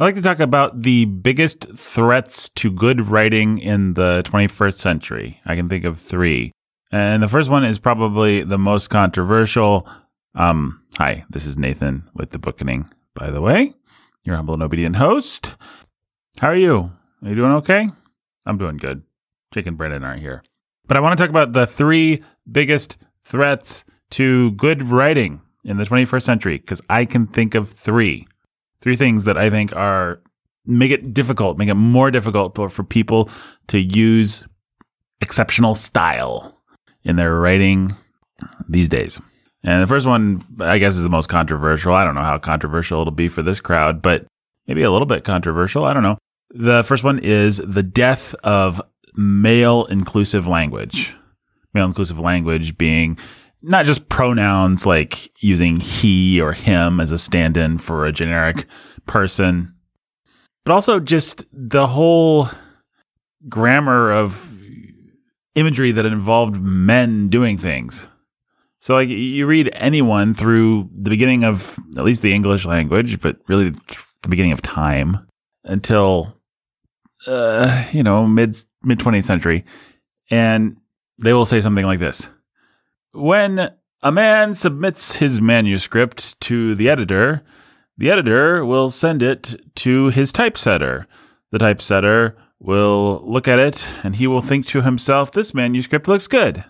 I'd like to talk about the biggest threats to good writing in the 21st century. I can think of three. And the first one is probably the most controversial. Um, hi, this is Nathan with the Bookening, by the way, your humble and obedient host. How are you? Are you doing okay? I'm doing good. Jake and Brendan aren't here. But I want to talk about the three biggest threats to good writing in the 21st century because I can think of three. Three things that I think are make it difficult, make it more difficult for, for people to use exceptional style in their writing these days. And the first one, I guess, is the most controversial. I don't know how controversial it'll be for this crowd, but maybe a little bit controversial. I don't know. The first one is the death of male inclusive language. Male inclusive language being not just pronouns like using he or him as a stand in for a generic person, but also just the whole grammar of imagery that involved men doing things. So, like, you read anyone through the beginning of at least the English language, but really the beginning of time until, uh, you know, mid mid 20th century, and they will say something like this when a man submits his manuscript to the editor, the editor will send it to his typesetter. The typesetter will look at it and he will think to himself, this manuscript looks good.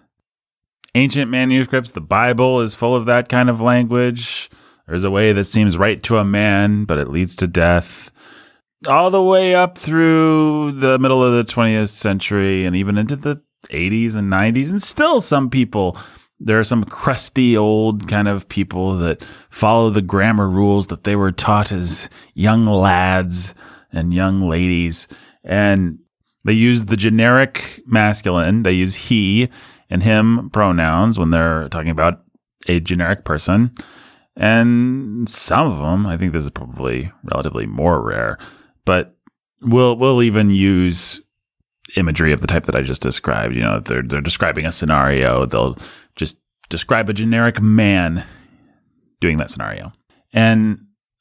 Ancient manuscripts, the Bible is full of that kind of language. There's a way that seems right to a man, but it leads to death. All the way up through the middle of the 20th century and even into the 80s and 90s. And still, some people there are some crusty old kind of people that follow the grammar rules that they were taught as young lads and young ladies. And they use the generic masculine. They use he and him pronouns when they're talking about a generic person. And some of them, I think this is probably relatively more rare, but we'll, we'll even use imagery of the type that I just described. You know, they're they're describing a scenario, they'll just describe a generic man doing that scenario. And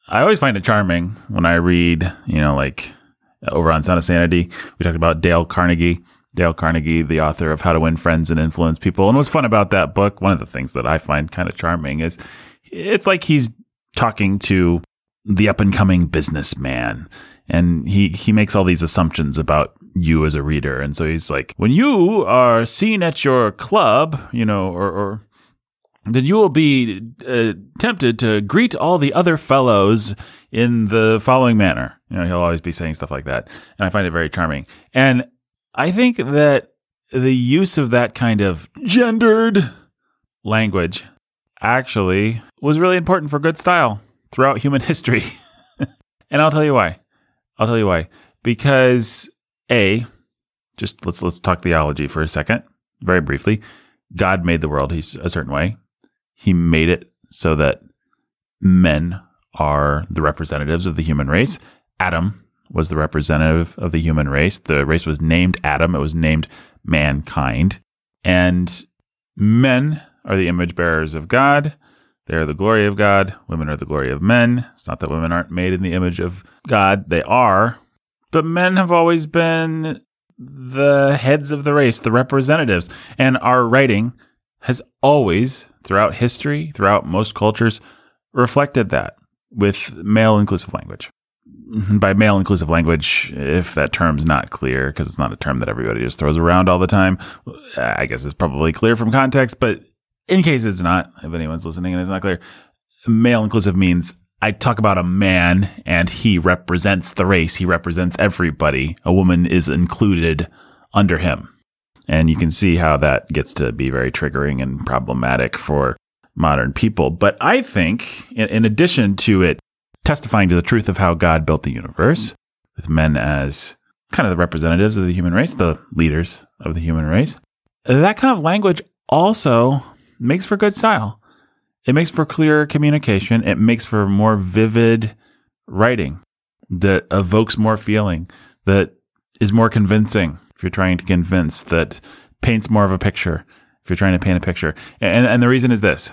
I always find it charming when I read, you know, like over on Sound of Sanity, we talked about Dale Carnegie. Dale Carnegie, the author of How to Win Friends and Influence People. And what's fun about that book, one of the things that I find kind of charming is it's like he's talking to the up and coming businessman. And he, he makes all these assumptions about you as a reader. And so he's like, when you are seen at your club, you know, or, or then you will be uh, tempted to greet all the other fellows in the following manner. You know, he'll always be saying stuff like that. And I find it very charming. And I think that the use of that kind of gendered language actually was really important for good style throughout human history. and I'll tell you why. I'll tell you why. Because A, just let's let's talk theology for a second, very briefly. God made the world he's a certain way. He made it so that men are the representatives of the human race. Adam was the representative of the human race. The race was named Adam, it was named mankind. And men are the image bearers of God. They are the glory of God. Women are the glory of men. It's not that women aren't made in the image of God, they are. But men have always been the heads of the race, the representatives. And our writing has always, throughout history, throughout most cultures, reflected that with male inclusive language. Mm-hmm. By male inclusive language, if that term's not clear, because it's not a term that everybody just throws around all the time, I guess it's probably clear from context, but in case it's not, if anyone's listening and it's not clear, male inclusive means I talk about a man and he represents the race. He represents everybody. A woman is included under him. And you can see how that gets to be very triggering and problematic for modern people. But I think, in, addition to it testifying to the truth of how God built the universe, with men as kind of the representatives of the human race, the leaders of the human race, that kind of language also makes for good style. It makes for clearer communication. It makes for more vivid writing that evokes more feeling, that is more convincing if you're trying to convince that paints more of a picture if you're trying to paint a picture and, and the reason is this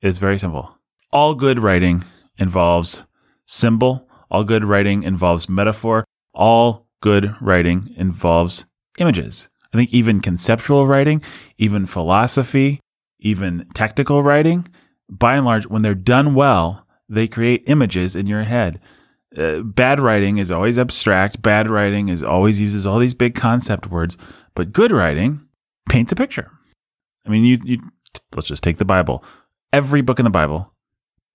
it's very simple all good writing involves symbol All good writing involves metaphor. All good writing involves images. I think even conceptual writing, even philosophy, even technical writing, by and large, when they're done well, they create images in your head. Uh, bad writing is always abstract. Bad writing is always uses all these big concept words, but good writing paints a picture. I mean, you, you let's just take the Bible. Every book in the Bible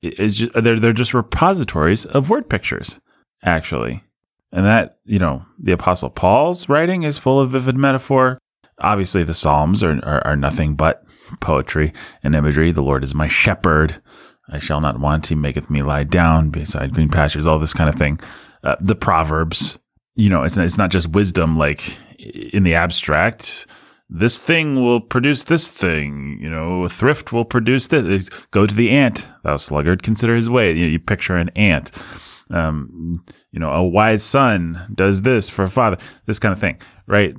is just they're they're just repositories of word pictures, actually. And that, you know, the Apostle Paul's writing is full of vivid metaphor. Obviously, the Psalms are, are, are nothing but poetry and imagery. The Lord is my shepherd. I shall not want. He maketh me lie down beside green pastures, all this kind of thing. Uh, the Proverbs, you know, it's, it's not just wisdom like in the abstract. This thing will produce this thing, you know, thrift will produce this. Go to the ant, thou sluggard, consider his way. You, know, you picture an ant um, you know, a wise son does this for a father, this kind of thing, right?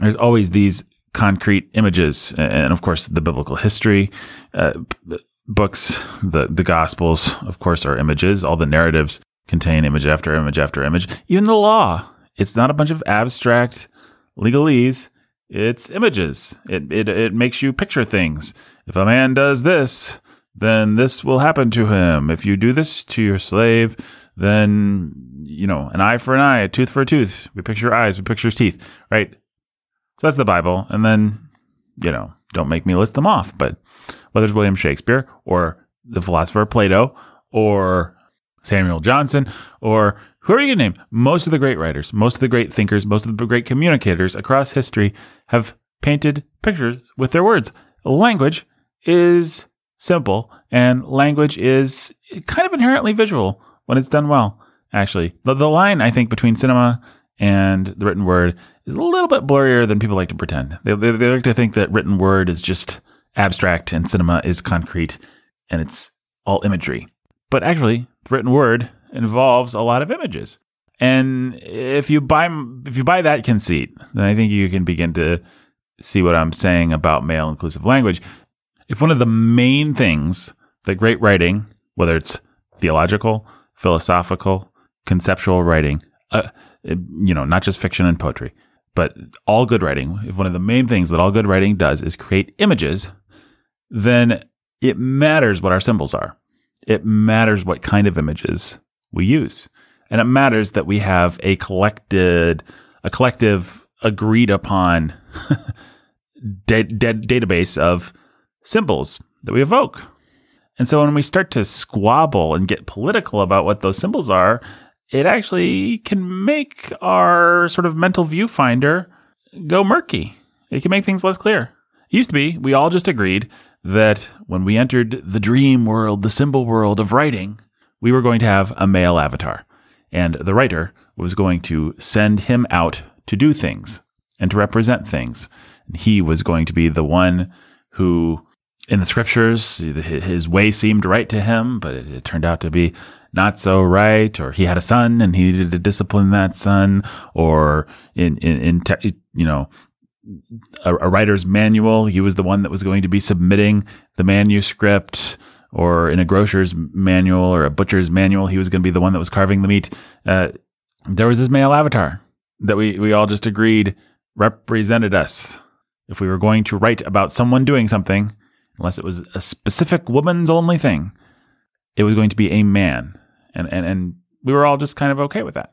There's always these concrete images, and of course, the biblical history uh, books, the the Gospels, of course, are images. All the narratives contain image after image after image. Even the law, it's not a bunch of abstract legalese. It's images. It, it it makes you picture things. If a man does this, then this will happen to him. If you do this to your slave, then you know an eye for an eye, a tooth for a tooth. We picture eyes, we picture teeth, right? So that's the Bible, and then you know, don't make me list them off, but whether it's William Shakespeare or the philosopher Plato or Samuel Johnson or who are you going to name? Most of the great writers, most of the great thinkers, most of the great communicators across history have painted pictures with their words. Language is simple and language is kind of inherently visual when it's done well. Actually, the, the line I think between cinema and the written word is a little bit blurrier than people like to pretend. They, they, they like to think that written word is just abstract and cinema is concrete and it's all imagery. But actually, the written word involves a lot of images. And if you buy if you buy that conceit, then I think you can begin to see what I'm saying about male inclusive language. If one of the main things that great writing, whether it's theological, philosophical, conceptual writing, uh, you know, not just fiction and poetry, but all good writing, if one of the main things that all good writing does is create images, then it matters what our symbols are. It matters what kind of images we use. And it matters that we have a collected, a collective agreed upon da- da- database of symbols that we evoke. And so when we start to squabble and get political about what those symbols are, it actually can make our sort of mental viewfinder go murky. It can make things less clear. It used to be we all just agreed that when we entered the dream world, the symbol world of writing, we were going to have a male avatar. And the writer was going to send him out to do things and to represent things. And he was going to be the one who in the scriptures, his way seemed right to him, but it, turned out to be not so right. Or he had a son and he needed to discipline that son. Or in in, in te- you know a, a, writer's manual, he was the one that was going to be submitting the manuscript. Or in a grocer's manual or a butcher's manual, he was going to be the one that was carving the meat. Uh, there was this male avatar that we we all just agreed represented us. If we were going to write about someone doing something, unless it was a specific woman's only thing, it was going to be a man. And, and, and we were all just kind of okay with that.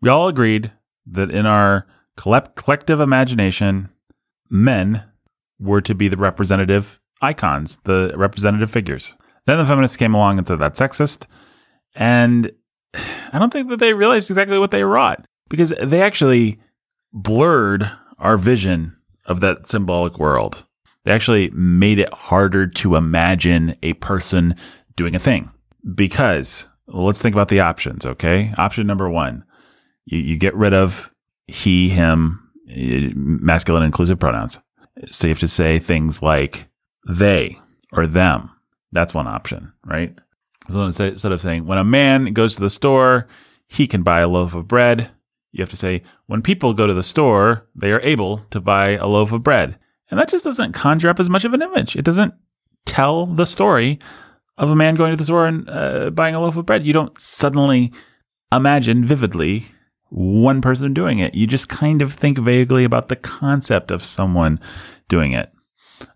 We all agreed that in our collective imagination, men were to be the representative icons, the representative figures. Then the feminists came along and said that's sexist. And I don't think that they realized exactly what they wrought because they actually blurred our vision of that symbolic world. They actually made it harder to imagine a person doing a thing because well, let's think about the options. Okay. Option number one, you, you get rid of he, him, eh, masculine inclusive pronouns. So you have to say things like they or them. That's one option, right? So instead of saying when a man goes to the store, he can buy a loaf of bread, you have to say when people go to the store, they are able to buy a loaf of bread. And that just doesn't conjure up as much of an image. It doesn't tell the story of a man going to the store and uh, buying a loaf of bread. You don't suddenly imagine vividly one person doing it. You just kind of think vaguely about the concept of someone doing it.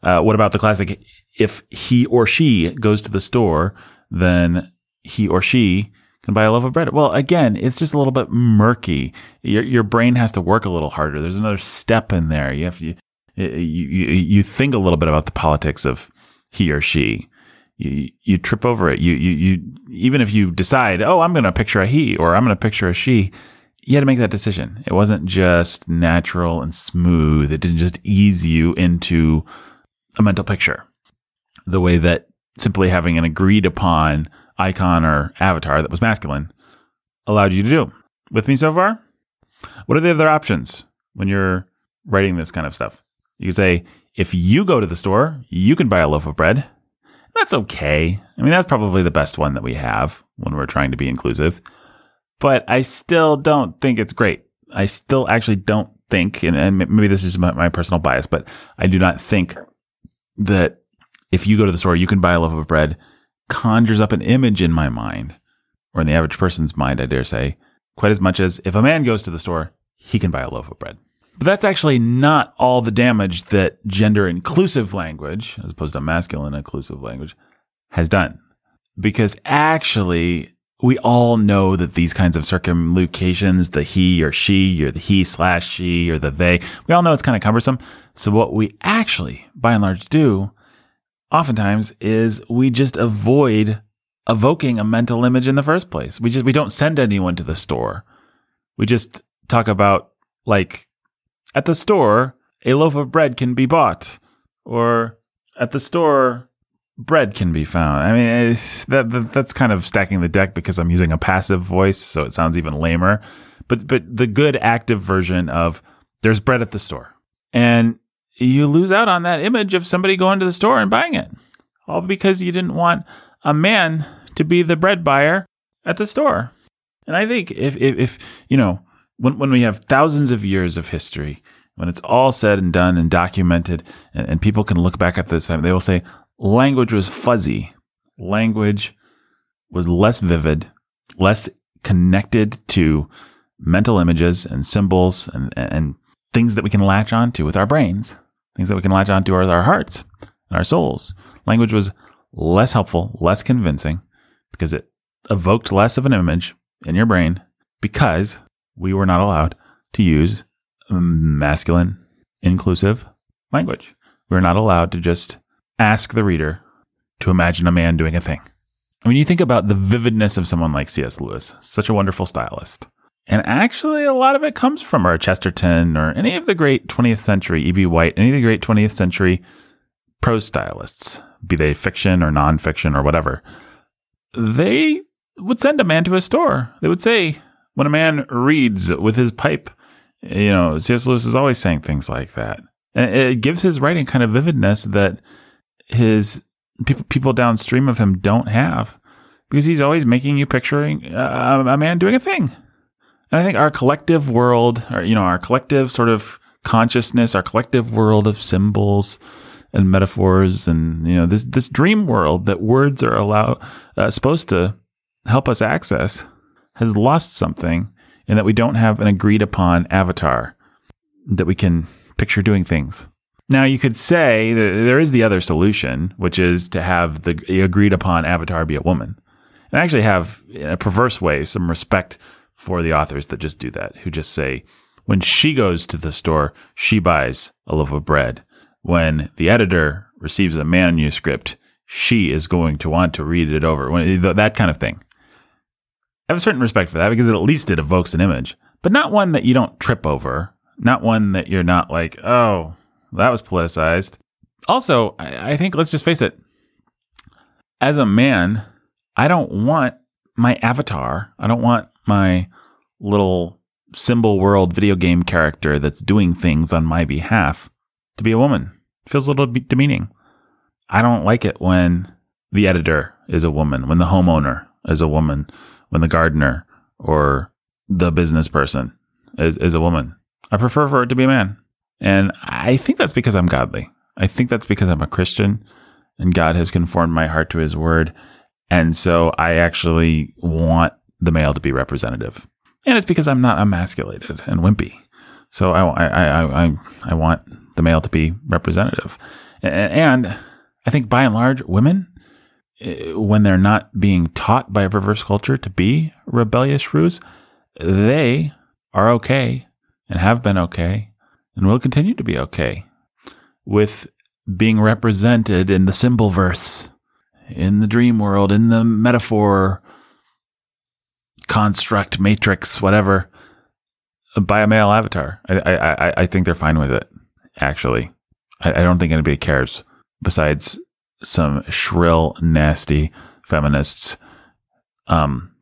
Uh, what about the classic? If he or she goes to the store, then he or she can buy a loaf of bread. Well, again, it's just a little bit murky. Your your brain has to work a little harder. There's another step in there. You have you you you, you think a little bit about the politics of he or she. You you trip over it. You you you even if you decide, oh, I'm going to picture a he or I'm going to picture a she. You had to make that decision. It wasn't just natural and smooth. It didn't just ease you into a mental picture the way that simply having an agreed upon icon or avatar that was masculine allowed you to do. With me so far? What are the other options when you're writing this kind of stuff? You could say, if you go to the store, you can buy a loaf of bread. That's okay. I mean, that's probably the best one that we have when we're trying to be inclusive. But I still don't think it's great. I still actually don't think, and, and maybe this is my, my personal bias, but I do not think that if you go to the store, you can buy a loaf of bread conjures up an image in my mind, or in the average person's mind, I dare say, quite as much as if a man goes to the store, he can buy a loaf of bread. But that's actually not all the damage that gender inclusive language, as opposed to masculine inclusive language, has done. Because actually, we all know that these kinds of circumlocutions, the he or she, or the he slash she, or the they, we all know it's kind of cumbersome. So, what we actually, by and large, do oftentimes is we just avoid evoking a mental image in the first place. We just we don't send anyone to the store. We just talk about like at the store a loaf of bread can be bought or at the store bread can be found. I mean, that, that that's kind of stacking the deck because I'm using a passive voice, so it sounds even lamer. But but the good active version of there's bread at the store. And you lose out on that image of somebody going to the store and buying it. All because you didn't want a man to be the bread buyer at the store. And I think if, if, if you know, when, when we have thousands of years of history, when it's all said and done and documented, and, and people can look back at this, time, they will say language was fuzzy. Language was less vivid, less connected to mental images and symbols and, and things that we can latch onto with our brains things that we can latch onto with our hearts and our souls. Language was less helpful, less convincing because it evoked less of an image in your brain because we were not allowed to use masculine, inclusive language. We were not allowed to just ask the reader to imagine a man doing a thing. I mean, you think about the vividness of someone like C.S. Lewis, such a wonderful stylist. And actually, a lot of it comes from our Chesterton or any of the great 20th century, E.B. White, any of the great 20th century prose stylists, be they fiction or nonfiction or whatever. They would send a man to a store. They would say, when a man reads with his pipe, you know, C.S. Lewis is always saying things like that. And it gives his writing kind of vividness that his people, people downstream of him don't have because he's always making you picturing a, man doing a thing. And I think our collective world, or, you know, our collective sort of consciousness, our collective world of symbols and metaphors and, you know, this, this dream world that words are allow, uh, supposed to help us access has lost something in that we don't have an agreed upon avatar that we can picture doing things. Now, you could say that there is the other solution, which is to have the agreed upon avatar be a woman and actually have, in a perverse way, some respect for the authors that just do that, who just say, when she goes to the store, she buys a loaf of bread. When the editor receives a manuscript, she is going to want to read it over. When, that kind of thing. I have a certain respect for that because at least it evokes an image, but not one that you don't trip over, not one that you're not like, oh, that was politicized. Also, I, I think, let's just face it, as a man, I don't want my avatar, I don't want my little symbol world video game character that's doing things on my behalf to be a woman. It feels a little demeaning. I don't like it when the editor is a woman, when the homeowner is a woman, when the gardener or the business person is, is a woman. I prefer for it to be a man. And I think that's because I'm godly. I think that's because I'm a Christian and God has conformed my heart to his word. And so I actually want the male to be representative. And it's because I'm not emasculated and wimpy. So I, I, I, I, I want the male to be representative. And I think by and large, women, Uh, when they're not being taught by a perverse culture to be rebellious shrews, they are okay and have been okay and will continue to be okay with being represented in the symbol verse, in the dream world, in the metaphor construct, matrix, whatever, by a male avatar. I, I, I think they're fine with it, actually. I, I don't think anybody cares besides some shrill, nasty feminists. Um,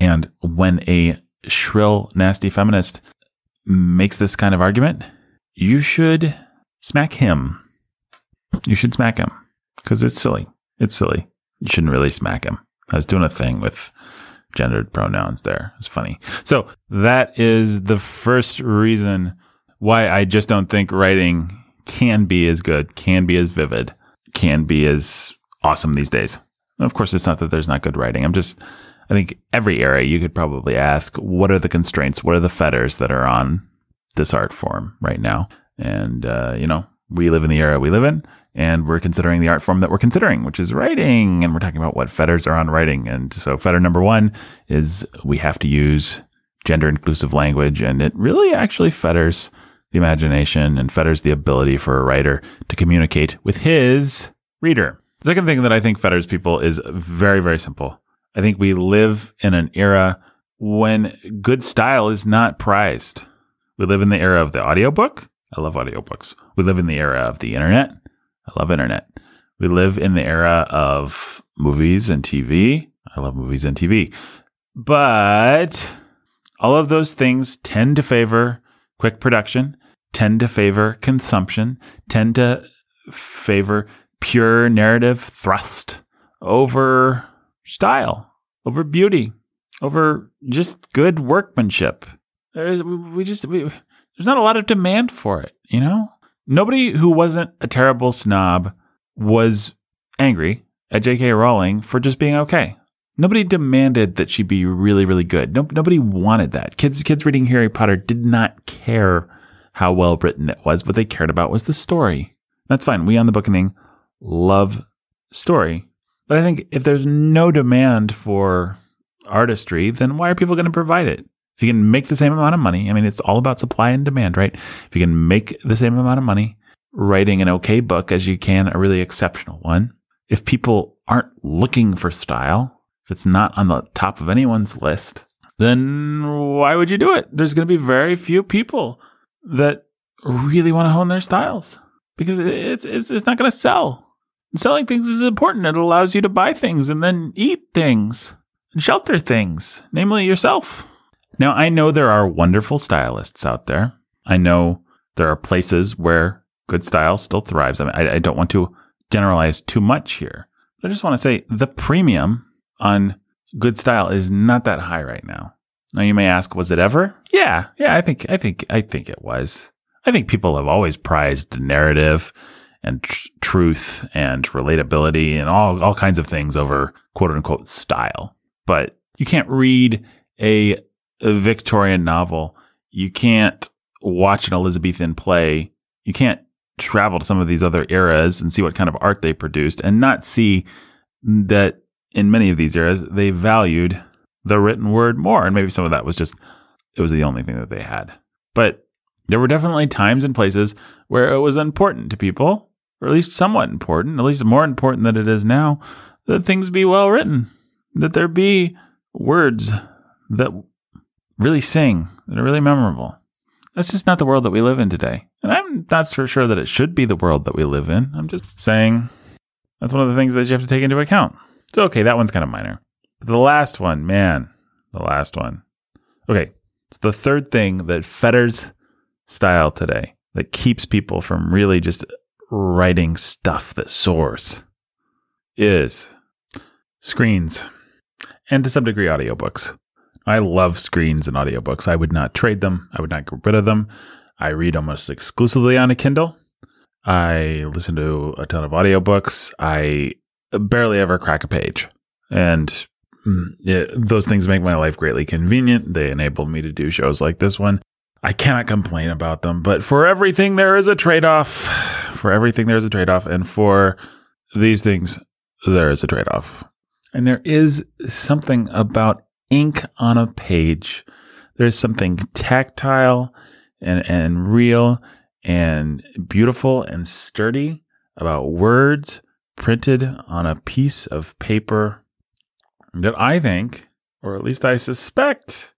and when a shrill, nasty feminist makes this kind of argument, you should smack him. You should smack him because it's silly. It's silly. You shouldn't really smack him. I was doing a thing with gendered pronouns there. It's funny. So that is the first reason why I just don't think writing can be as good, can be as vivid, can be as awesome these days. of course, it's not that there's not good writing. I'm just, I think every area you could probably ask, what are the constraints? What are the fetters that are on this art form right now? And, uh, you know, we live in the era we live in and we're considering the art form that we're considering, which is writing. And we're talking about what fetters are on writing. And so fetter number one is we have to use gender inclusive language and it really actually fetters the imagination and fetters the ability for a writer to communicate with his reader. The second thing that I think fetters people is very, very simple. I think we live in an era when good style is not prized. We live in the era of the audiobook. I love audiobooks. We live in the era of the internet. I love internet. We live in the era of movies and TV. I love movies and TV. But all of those things tend to favor quick production, tend to favor consumption, tend to favor pure narrative thrust over style, over beauty, over just good workmanship. There's we just we, there's not a lot of demand for it, you know? Nobody who wasn't a terrible snob was angry at J.K. Rowling for just being okay. Nobody demanded that she be really, really good. No, nobody wanted that. Kids, kids reading Harry Potter did not care how well written it was. What they cared about was the story. That's fine. We on the Bookening love story. But I think if there's no demand for artistry, then why are people going to provide it? If you can make the same amount of money, I mean, it's all about supply and demand, right? If you can make the same amount of money writing an okay book as you can a really exceptional one, if people aren't looking for style, if it's not on the top of anyone's list, then why would you do it? There's going to be very few people that really want to hone their styles because it's it's, it's not going to sell. Selling things is important. It allows you to buy things and then eat things and shelter things, namely yourself. Now, I know there are wonderful stylists out there. I know there are places where good style still thrives. I, mean, I, I don't want to generalize too much here. I just want to say the premium on good style is not that high right now. Now you may ask, was it ever? Yeah, yeah, I think, I think, I think it was. I think people have always prized narrative and tr- truth and relatability and all, all kinds of things over quote unquote style. But you can't read a, a Victorian novel. You can't watch an Elizabethan play. You can't travel to some of these other eras and see what kind of art they produced and not see that in many of these eras they valued the written word more. And maybe some of that was just, it was the only thing that they had. But there were definitely times and places where it was important to people, or at least somewhat important, at least more important than it is now, that things be well written, that there be words that really sing, that are really memorable. That's just not the world that we live in today. And I'm not so sure that it should be the world that we live in. I'm just saying that's one of the things that you have to take into account. So, okay, that one's kind of minor. But the last one, man, the last one. Okay, it's the third thing that fetters style today that keeps people from really just writing stuff that soars is screens and to some degree audiobooks. I love screens and audiobooks. I would not trade them. I would not get rid of them. I read almost exclusively on a Kindle. I listen to a ton of audiobooks. I barely ever crack a page. And Mm, it, those things make my life greatly convenient. They enable me to do shows like this one. I cannot complain about them, but for everything there is a trade off. For everything there is a trade off, and for these things there is a trade off. And there is something about ink on a page. There's something tactile and, and real and beautiful and sturdy about words printed on a piece of paper that I think, or at least I suspect,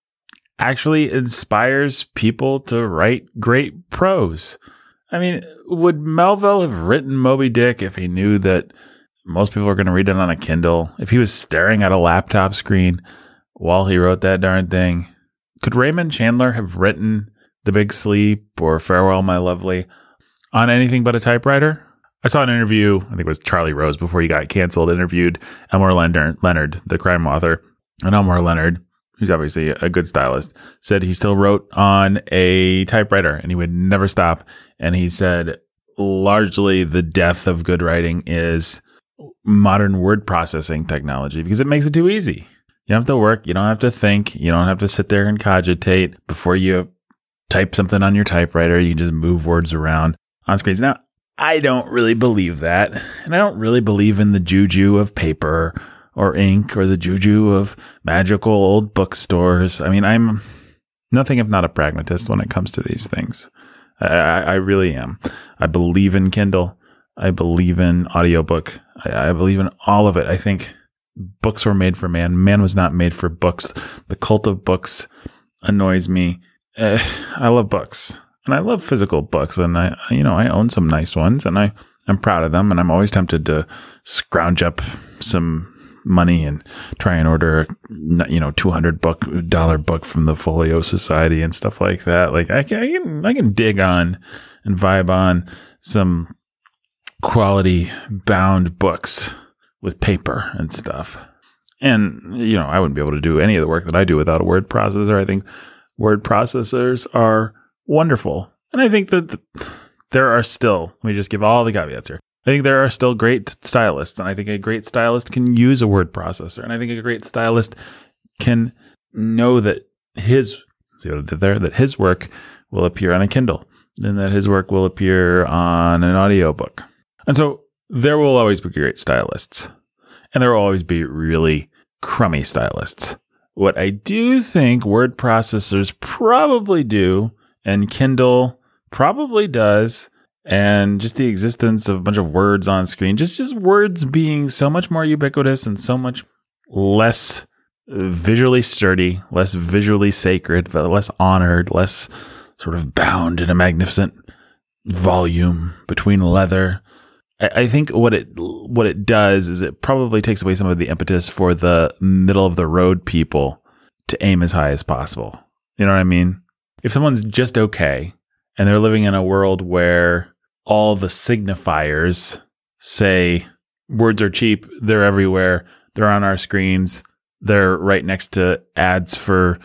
actually inspires people to write great prose. I mean, would Melville have written Moby Dick if he knew that most people are going to read it on a Kindle? If he was staring at a laptop screen while he wrote that darn thing? Could Raymond Chandler have written The Big Sleep or Farewell, My Lovely on anything but a typewriter? I saw an interview, I think it was Charlie Rose before he got canceled, interviewed Elmore Leonard, the crime author. And Elmore Leonard, who's obviously a good stylist, said he still wrote on a typewriter and he would never stop. And he said largely the death of good writing is modern word processing technology because it makes it too easy. You don't have to work. You don't have to think. You don't have to sit there and cogitate before you type something on your typewriter. You just move words around on screens. Now, I don't really believe that. And I don't really believe in the juju of paper or ink or the juju of magical old bookstores. I mean, I'm nothing if not a pragmatist when it comes to these things. I, I really am. I believe in Kindle. I believe in audiobook. I, I believe in all of it. I think books were made for man. Man was not made for books. The cult of books annoys me. Uh, I love books and I love physical books and I, you know, I own some nice ones and I, I'm proud of them and I'm always tempted to scrounge up some money and try and order, you know, 200 book dollar book from the Folio Society and stuff like that. Like I can, I can, I can dig on and vibe on some quality bound books with paper and stuff. And, you know, I wouldn't be able to do any of the work that I do without a word processor. I think word processors are wonderful. And I think that there are still, let me just give all the caveats here. I think there are still great stylists, and I think a great stylist can use a word processor. And I think a great stylist can know that his, see what I did there, that his work will appear on a Kindle and that his work will appear on an audiobook. And so there will always be great stylists, and there will always be really crummy stylists. What I do think word processors probably do, and Kindle probably does, and just the existence of a bunch of words on screen, just just words being so much more ubiquitous and so much less uh, visually sturdy, less visually sacred, less honored, less sort of bound in a magnificent volume between leather I think what it what it does is it probably takes away some of the impetus for the middle of the road people to aim as high as possible. You know what I mean? If someone's just okay and they're living in a world where all the signifiers say words are cheap, they're everywhere, they're on our screens, they're right next to ads for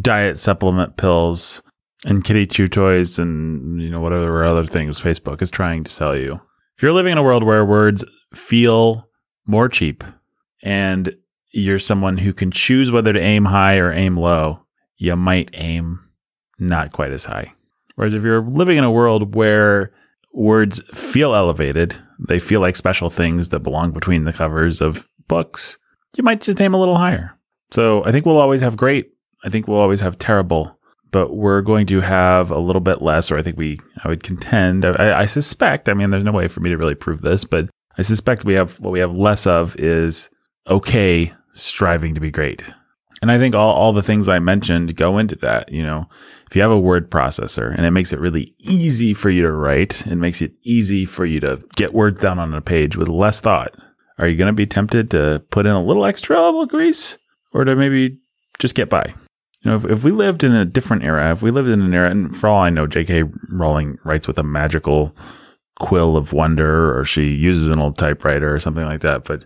diet supplement pills and kitty chew toys and you know whatever other things Facebook is trying to sell you. If you're living in a world where words feel more cheap and you're someone who can choose whether to aim high or aim low, you might aim not quite as high. Whereas if you're living in a world where words feel elevated, they feel like special things that belong between the covers of books, you might just aim a little higher. So I think we'll always have great. I think we'll always have terrible but we're going to have a little bit less, or I think we, I would contend, I, I, suspect, I mean, there's no way for me to really prove this, but I suspect we have, what we have less of is okay striving to be great. And I think all, all the things I mentioned go into that. You know, if you have a word processor and it makes it really easy for you to write, it makes it easy for you to get words down on a page with less thought. Are you going to be tempted to put in a little extra elbow grease or to maybe just get by? You know, if, if we lived in a different era, if we lived in an era, and for all I know, J.K. Rowling writes with a magical quill of wonder, or she uses an old typewriter or something like that. But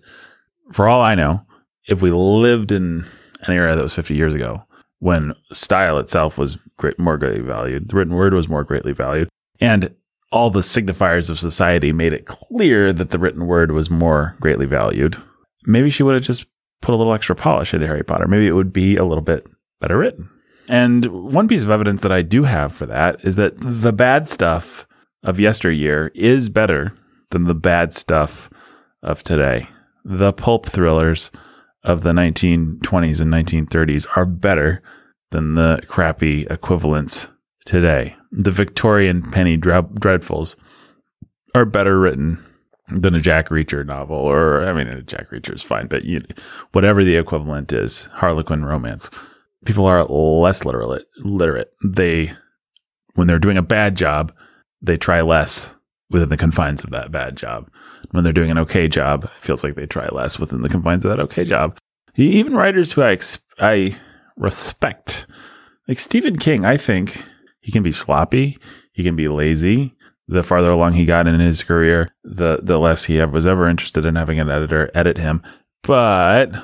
for all I know, if we lived in an era that was 50 years ago, when style itself was great, more greatly valued, the written word was more greatly valued, and all the signifiers of society made it clear that the written word was more greatly valued. Maybe she would have just put a little extra polish into Harry Potter. Maybe it would be a little bit better written. And one piece of evidence that I do have for that is that the bad stuff of yesteryear is better than the bad stuff of today. The pulp thrillers of the 1920s and 1930s are better than the crappy equivalents today. The Victorian penny dreadfuls are better written than a Jack Reacher novel, or I mean, a Jack Reacher is fine, but you, whatever the equivalent is, Harlequin romance. People are less literate. Literate. They, when they're doing a bad job, they try less within the confines of that bad job. When they're doing an okay job, it feels like they try less within the confines of that okay job. Even writers who I I respect, like Stephen King, I think he can be sloppy, he can be lazy, the farther along he got in his career, the the less he was ever interested in having an editor edit him. But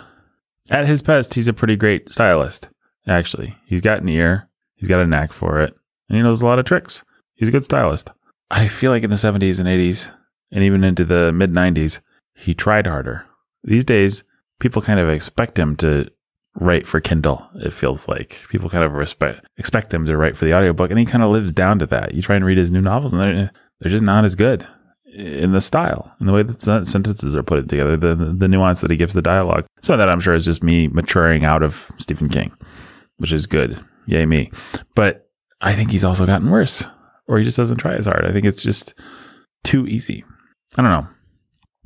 at his best, he's a pretty great stylist. Actually, he's got an ear, he's got a knack for it, and he knows a lot of tricks. He's a good stylist. I feel like in the 70s and 80s, and even into the mid 90s, he tried harder. These days, people kind of expect him to write for Kindle. It feels like people kind of respect expect him to write for the audiobook, and he kind of lives down to that. You try and read his new novels, and they're eh, they're just not as good in the style, in the way that sentences are put together, the the nuance that he gives the dialogue. Some of that, I'm sure, is just me maturing out of Stephen King, which is good. Yay me! But I think he's also gotten worse, or he just doesn't try as hard. I think it's just too easy. I don't know.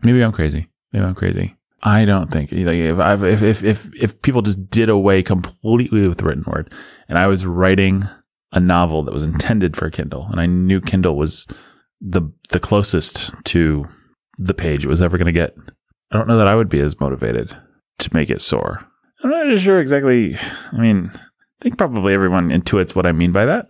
Maybe I'm crazy. Maybe I'm crazy. I don't think like if, if if if people just did away completely with the written word, and I was writing a novel that was intended for Kindle, and I knew Kindle was the the closest to the page it was ever going to get. I don't know that I would be as motivated to make it soar. I'm not sure exactly. I mean, I think probably everyone intuits what I mean by that,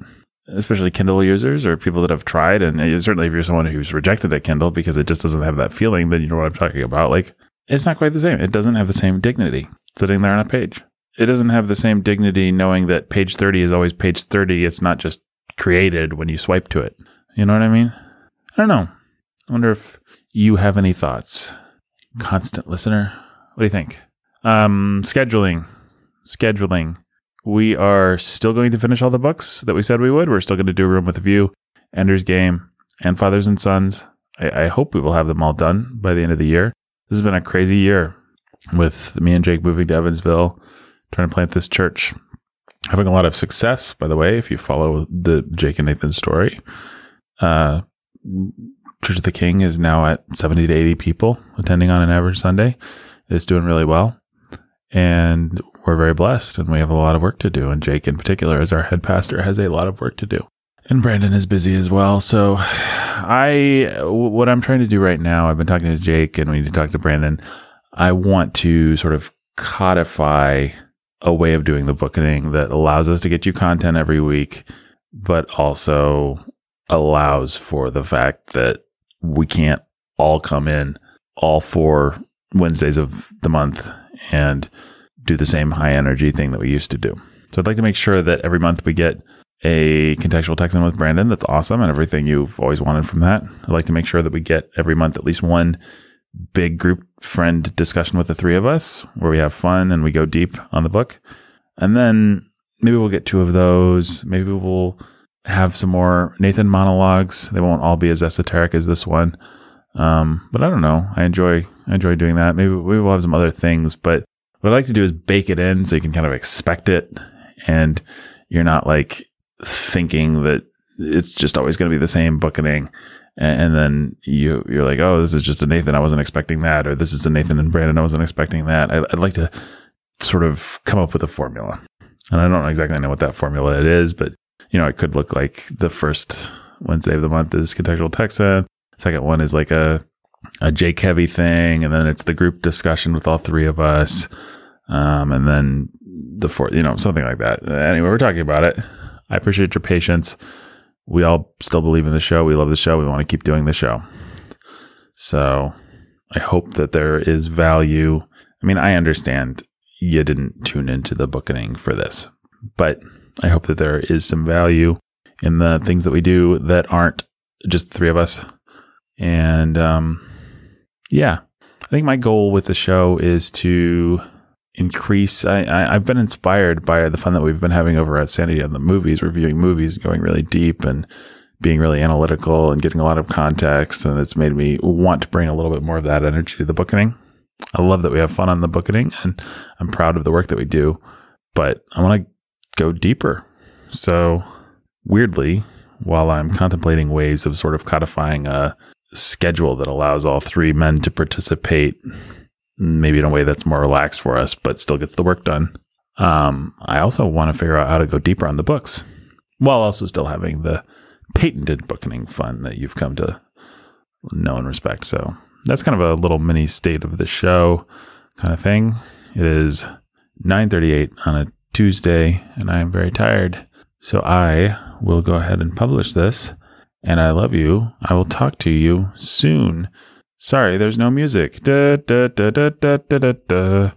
especially Kindle users or people that have tried. And certainly, if you're someone who's rejected a Kindle because it just doesn't have that feeling, then you know what I'm talking about. Like it's not quite the same. It doesn't have the same dignity sitting there on a page. It doesn't have the same dignity knowing that page 30 is always page 30. It's not just created when you swipe to it. You know what I mean? I don't know. I wonder if you have any thoughts. Constant listener. What do you think? Um, scheduling. Scheduling. We are still going to finish all the books that we said we would. We're still going to do Room with a View, Ender's Game, and Fathers and Sons. I, I hope we will have them all done by the end of the year. This has been a crazy year with me and Jake moving to Evansville, trying to plant this church. Having a lot of success, by the way, if you follow the Jake and Nathan story. Uh, church of the King is now at 70 to 80 people attending on an average Sunday. It's doing really well. And we're very blessed and we have a lot of work to do. And Jake, in particular, as our head pastor, has a lot of work to do. And Brandon is busy as well. So I, what I'm trying to do right now, I've been talking to Jake and we need to talk to Brandon. I want to sort of codify a way of doing the Bookening that allows us to get you content every week, but also allows for the fact that we can't all come in all four Wednesdays of the month and do the same high energy thing that we used to do. So I'd like to make sure that every month we get a contextual text in with Brandon. That's awesome. And everything you've always wanted from that. I'd like to make sure that we get every month at least one big group friend discussion with the three of us where we have fun and we go deep on the book. And then maybe we'll get two of those. Maybe we'll have some more Nathan monologues. They won't all be as esoteric as this one. Um, but I don't know. I enjoy I enjoy doing that. Maybe, maybe we'll have some other things, but what I like to do is bake it in so you can kind of expect it and you're not like thinking that it's just always going to be the same Bookening. And, then you, you're like, oh, this is just a Nathan. I wasn't expecting that. Or this is a Nathan and Brandon. I wasn't expecting that. I, I'd like to sort of come up with a formula. And I don't exactly know what that formula it is, but you know, it could look like the first Wednesday of the month is contextual Texan. Second one is like a a Jake heavy thing, and then it's the group discussion with all three of us, um, and then the fourth, you know, something like that. Anyway, we're talking about it. I appreciate your patience. We all still believe in the show. We love the show. We want to keep doing the show. So I hope that there is value. I mean, I understand you didn't tune into the Bookening for this, but I hope that there is some value in the things that we do that aren't just three of us. And um, yeah, I think my goal with the show is to increase. I, I, have been inspired by the fun that we've been having over at Sanity on the movies, reviewing movies, going really deep and being really analytical and getting a lot of context. And it's made me want to bring a little bit more of that energy to the Bookening. I love that we have fun on the Bookening and I'm proud of the work that we do, but I want to go deeper. So weirdly, while I'm contemplating ways of sort of codifying a schedule that allows all three men to participate maybe in a way that's more relaxed for us, but still gets the work done. Um, I also want to figure out how to go deeper on the books while also still having the patented Bookening fun that you've come to know and respect. So that's kind of a little mini state of the show kind of thing. It is 9:38 on a Tuesday and I am very tired. So I will go ahead and publish this and I love you. I will talk to you soon. Sorry, there's no music. Da, da, da, da, da, da, da, da.